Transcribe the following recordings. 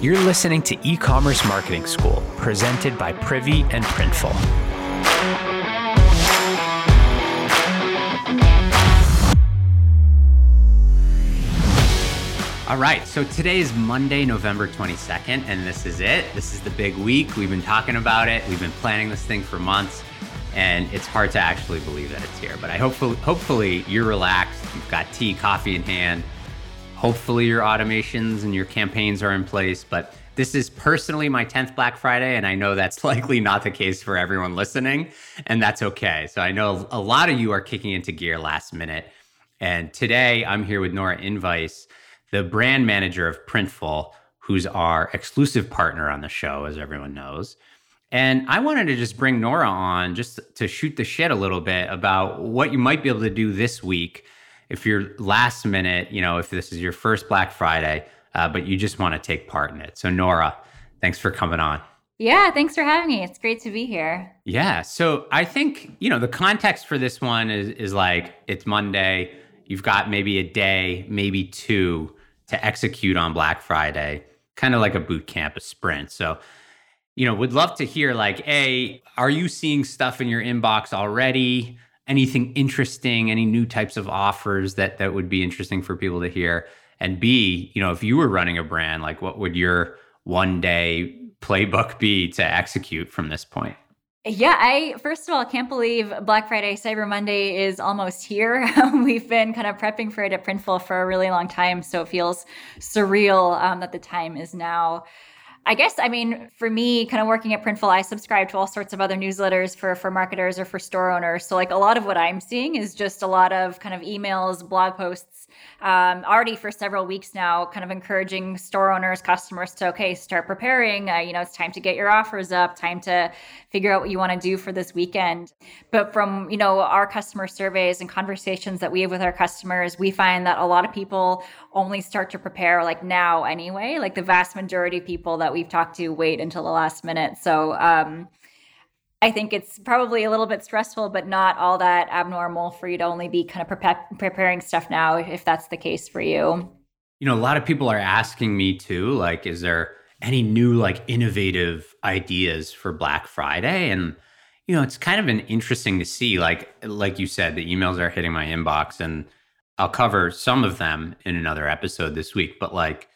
You're listening to E Commerce Marketing School, presented by Privy and Printful. All right, so today is Monday, November 22nd, and this is it. This is the big week. We've been talking about it, we've been planning this thing for months, and it's hard to actually believe that it's here. But I hopefully, hopefully you're relaxed, you've got tea, coffee in hand. Hopefully your automations and your campaigns are in place, but this is personally my 10th Black Friday, and I know that's likely not the case for everyone listening, and that's okay. So I know a lot of you are kicking into gear last minute. And today I'm here with Nora Invice the brand manager of Printful, who's our exclusive partner on the show, as everyone knows. And I wanted to just bring Nora on just to shoot the shit a little bit about what you might be able to do this week if you're last minute, you know, if this is your first Black Friday, uh, but you just want to take part in it. So, Nora, thanks for coming on. Yeah, thanks for having me. It's great to be here. Yeah. So I think, you know, the context for this one is is like it's Monday. You've got maybe a day, maybe two to execute on Black Friday, kind of like a boot camp, a sprint. So, you know, would love to hear like, A, are you seeing stuff in your inbox already? Anything interesting, any new types of offers that that would be interesting for people to hear? And B, you know, if you were running a brand, like what would your one day playbook be to execute from this point? Yeah, I first of all can't believe Black Friday, Cyber Monday is almost here. We've been kind of prepping for it at Printful for a really long time, so it feels surreal um, that the time is now. I guess I mean for me, kind of working at Printful, I subscribe to all sorts of other newsletters for for marketers or for store owners. So like a lot of what I'm seeing is just a lot of kind of emails, blog posts um, already for several weeks now, kind of encouraging store owners, customers to, okay, start preparing. Uh, you know, it's time to get your offers up, time to figure out what you want to do for this weekend. But from, you know, our customer surveys and conversations that we have with our customers, we find that a lot of people only start to prepare like now anyway. Like the vast majority of people that we've talked to wait until the last minute. So, um, I think it's probably a little bit stressful, but not all that abnormal for you to only be kind of pre- preparing stuff now, if that's the case for you. You know, a lot of people are asking me too, like, is there any new, like, innovative ideas for Black Friday? And, you know, it's kind of an interesting to see, like, like you said, the emails are hitting my inbox, and I'll cover some of them in another episode this week, but like,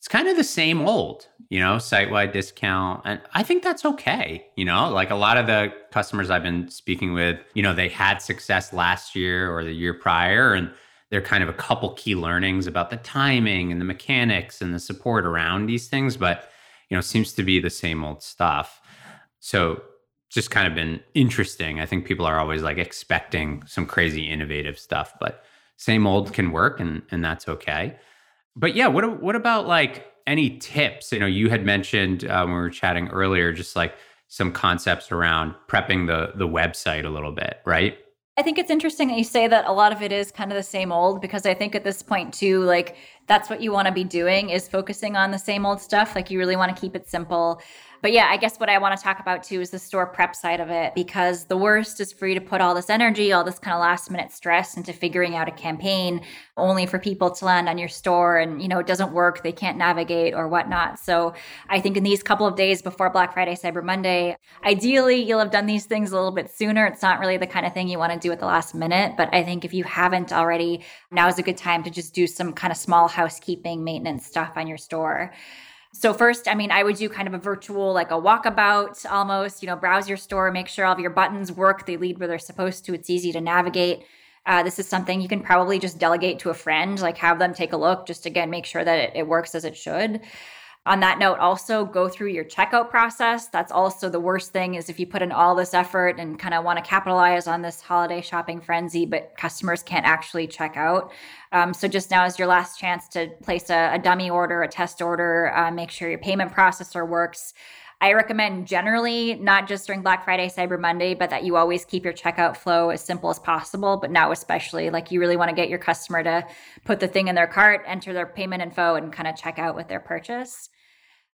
it's kind of the same old, you know, site wide discount. And I think that's okay. You know, like a lot of the customers I've been speaking with, you know, they had success last year or the year prior. And they're kind of a couple key learnings about the timing and the mechanics and the support around these things. But, you know, seems to be the same old stuff. So just kind of been interesting. I think people are always like expecting some crazy innovative stuff, but same old can work and, and that's okay. But yeah, what what about like any tips? You know, you had mentioned uh, when we were chatting earlier, just like some concepts around prepping the the website a little bit, right? I think it's interesting that you say that a lot of it is kind of the same old because I think at this point too, like that's what you want to be doing is focusing on the same old stuff. Like you really want to keep it simple. But yeah, I guess what I want to talk about too is the store prep side of it because the worst is for you to put all this energy, all this kind of last minute stress into figuring out a campaign only for people to land on your store and, you know, it doesn't work, they can't navigate or whatnot. So I think in these couple of days before Black Friday, Cyber Monday, ideally you'll have done these things a little bit sooner. It's not really the kind of thing you want to do at the last minute. But I think if you haven't already, now is a good time to just do some kind of small housekeeping maintenance stuff on your store. So first, I mean, I would do kind of a virtual, like a walkabout almost, you know, browse your store, make sure all of your buttons work, they lead where they're supposed to, it's easy to navigate. Uh, this is something you can probably just delegate to a friend, like have them take a look, just again, make sure that it, it works as it should. On that note, also go through your checkout process. That's also the worst thing is if you put in all this effort and kind of want to capitalize on this holiday shopping frenzy, but customers can't actually check out. Um, so just now is your last chance to place a, a dummy order, a test order, uh, make sure your payment processor works. I recommend generally not just during Black Friday, Cyber Monday, but that you always keep your checkout flow as simple as possible. But now, especially, like you really want to get your customer to put the thing in their cart, enter their payment info, and kind of check out with their purchase.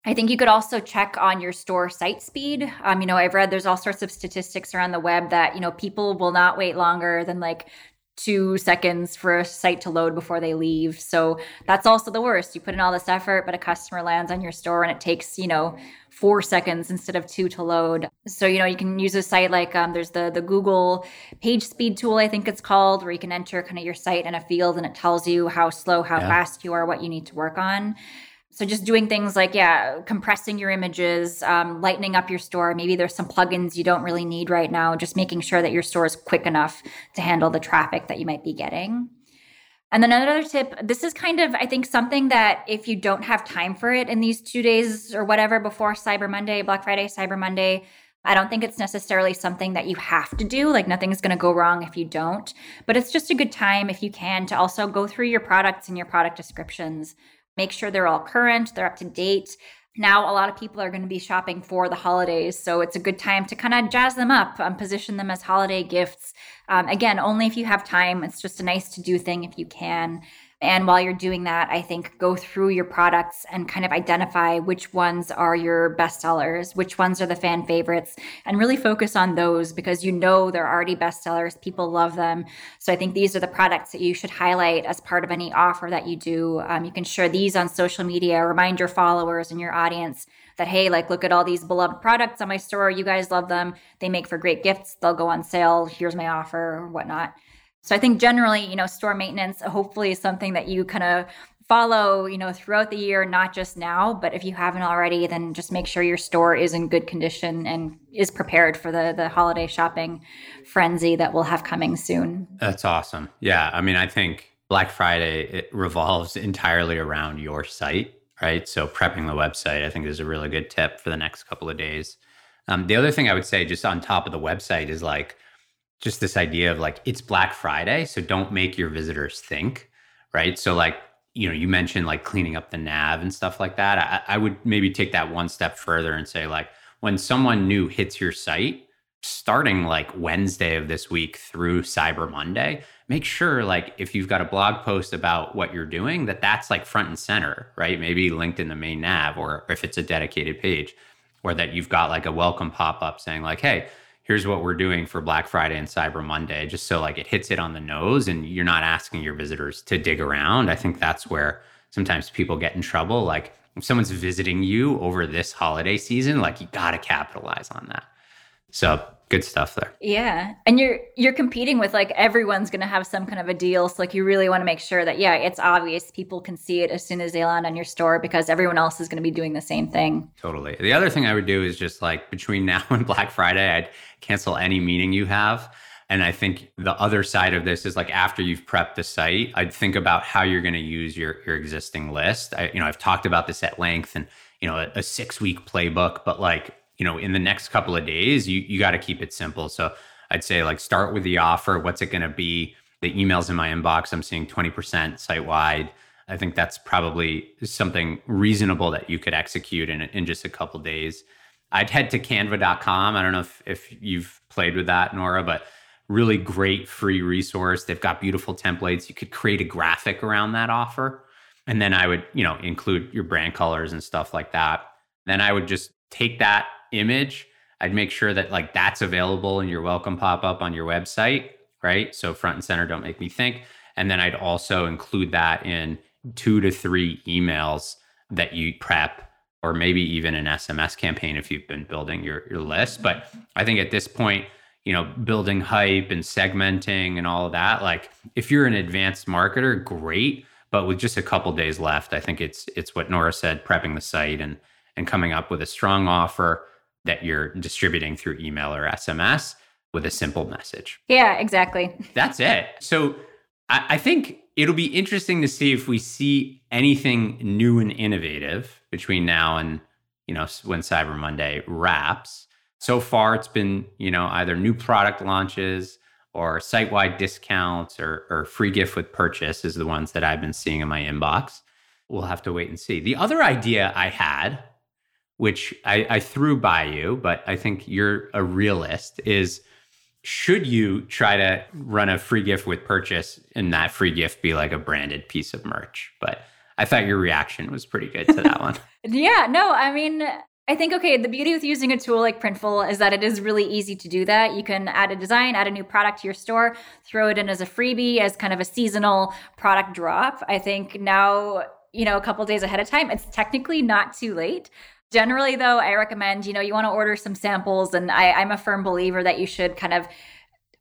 I think you could also check on your store site speed. Um, you know, I've read there's all sorts of statistics around the web that, you know, people will not wait longer than like two seconds for a site to load before they leave. So that's also the worst. You put in all this effort, but a customer lands on your store and it takes, you know, four seconds instead of two to load. So, you know, you can use a site like um, there's the, the Google page speed tool, I think it's called, where you can enter kind of your site in a field and it tells you how slow, how yeah. fast you are, what you need to work on. So just doing things like, yeah, compressing your images, um, lightening up your store. Maybe there's some plugins you don't really need right now. Just making sure that your store is quick enough to handle the traffic that you might be getting. And then another tip, this is kind of, I think, something that if you don't have time for it in these two days or whatever before Cyber Monday, Black Friday, Cyber Monday, I don't think it's necessarily something that you have to do. Like nothing's going to go wrong if you don't. But it's just a good time if you can to also go through your products and your product descriptions make sure they're all current, they're up to date. Now, a lot of people are going to be shopping for the holidays, so it's a good time to kind of jazz them up, um, position them as holiday gifts. Um, again, only if you have time. It's just a nice to do thing if you can. And while you're doing that, I think go through your products and kind of identify which ones are your best sellers, which ones are the fan favorites, and really focus on those because you know they're already best sellers. People love them. So I think these are the products that you should highlight as part of any offer that you do. Um, you can share these on social media, remind your followers and your audience that, hey, like, look at all these beloved products on my store. You guys love them. They make for great gifts. They'll go on sale. Here's my offer or whatnot. So I think generally, you know, store maintenance hopefully is something that you kind of follow, you know, throughout the year, not just now, but if you haven't already, then just make sure your store is in good condition and is prepared for the the holiday shopping frenzy that we'll have coming soon. That's awesome. Yeah, I mean, I think Black Friday it revolves entirely around your site, right? So prepping the website, I think, is a really good tip for the next couple of days. Um, the other thing I would say, just on top of the website, is like just this idea of like it's Black Friday, so don't make your visitors think, right? So like you know, you mentioned like cleaning up the nav and stuff like that. I, I would maybe take that one step further and say like when someone new hits your site, starting like Wednesday of this week through Cyber Monday, make sure like if you've got a blog post about what you're doing, that that's like front and center, right? Maybe linked in the main nav, or if it's a dedicated page, or that you've got like a welcome pop up saying like, hey here's what we're doing for Black Friday and Cyber Monday, just so like it hits it on the nose and you're not asking your visitors to dig around. I think that's where sometimes people get in trouble. Like if someone's visiting you over this holiday season, like you got to capitalize on that. So good stuff there. Yeah. And you're you're competing with like everyone's going to have some kind of a deal. So like you really want to make sure that yeah, it's obvious people can see it as soon as they land on your store because everyone else is going to be doing the same thing. Totally. The other thing I would do is just like between now and Black Friday, I'd cancel any meeting you have. And I think the other side of this is like after you've prepped the site, I'd think about how you're going to use your your existing list. I, you know, I've talked about this at length and you know, a, a six week playbook, but like you know, in the next couple of days, you you got to keep it simple. So I'd say like start with the offer. What's it going to be? The emails in my inbox, I'm seeing 20% site wide. I think that's probably something reasonable that you could execute in in just a couple days. I'd head to canva.com. I don't know if, if you've played with that, Nora, but really great free resource. They've got beautiful templates. You could create a graphic around that offer. And then I would, you know, include your brand colors and stuff like that. Then I would just take that image, I'd make sure that like that's available in your welcome pop up on your website, right? So front and center, don't make me think. And then I'd also include that in two to three emails that you prep or maybe even an SMS campaign if you've been building your, your list. But I think at this point, you know, building hype and segmenting and all of that, like if you're an advanced marketer, great. But with just a couple days left, I think it's it's what Nora said, prepping the site and and coming up with a strong offer that you're distributing through email or SMS with a simple message. Yeah, exactly. That's it. So I, I think it'll be interesting to see if we see anything new and innovative between now and you know when Cyber Monday wraps. So far, it's been you know either new product launches or site-wide discounts or, or free gift with purchase is the ones that I've been seeing in my inbox. We'll have to wait and see. The other idea I had which I, I threw by you, but I think you're a realist, is should you try to run a free gift with purchase and that free gift be like a branded piece of merch? But I thought your reaction was pretty good to that one. yeah, no, I mean, I think, okay, the beauty with using a tool like Printful is that it is really easy to do that. You can add a design, add a new product to your store, throw it in as a freebie, as kind of a seasonal product drop. I think now, you know, a couple days ahead of time, it's technically not too late. Generally, though, I recommend, you know, you want to order some samples, and I, I'm a firm believer that you should kind of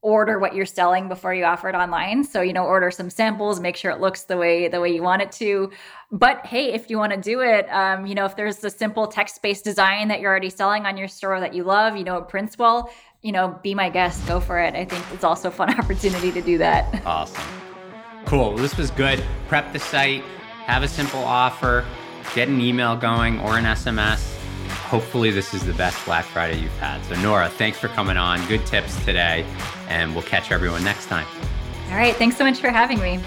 order what you're selling before you offer it online. So you know order some samples make sure it looks the way the way you want it to. But hey if you want to do it um, you know if there's a simple text-based design that you're already selling on your store that you love you know it prints well you know be my guest go for it. I think it's also a fun opportunity to do that. Awesome. Cool. This was good. Prep the site have a simple offer get an email going or an sms hopefully this is the best Black Friday you've had. So, Nora, thanks for coming on. Good tips today, and we'll catch everyone next time. All right. Thanks so much for having me.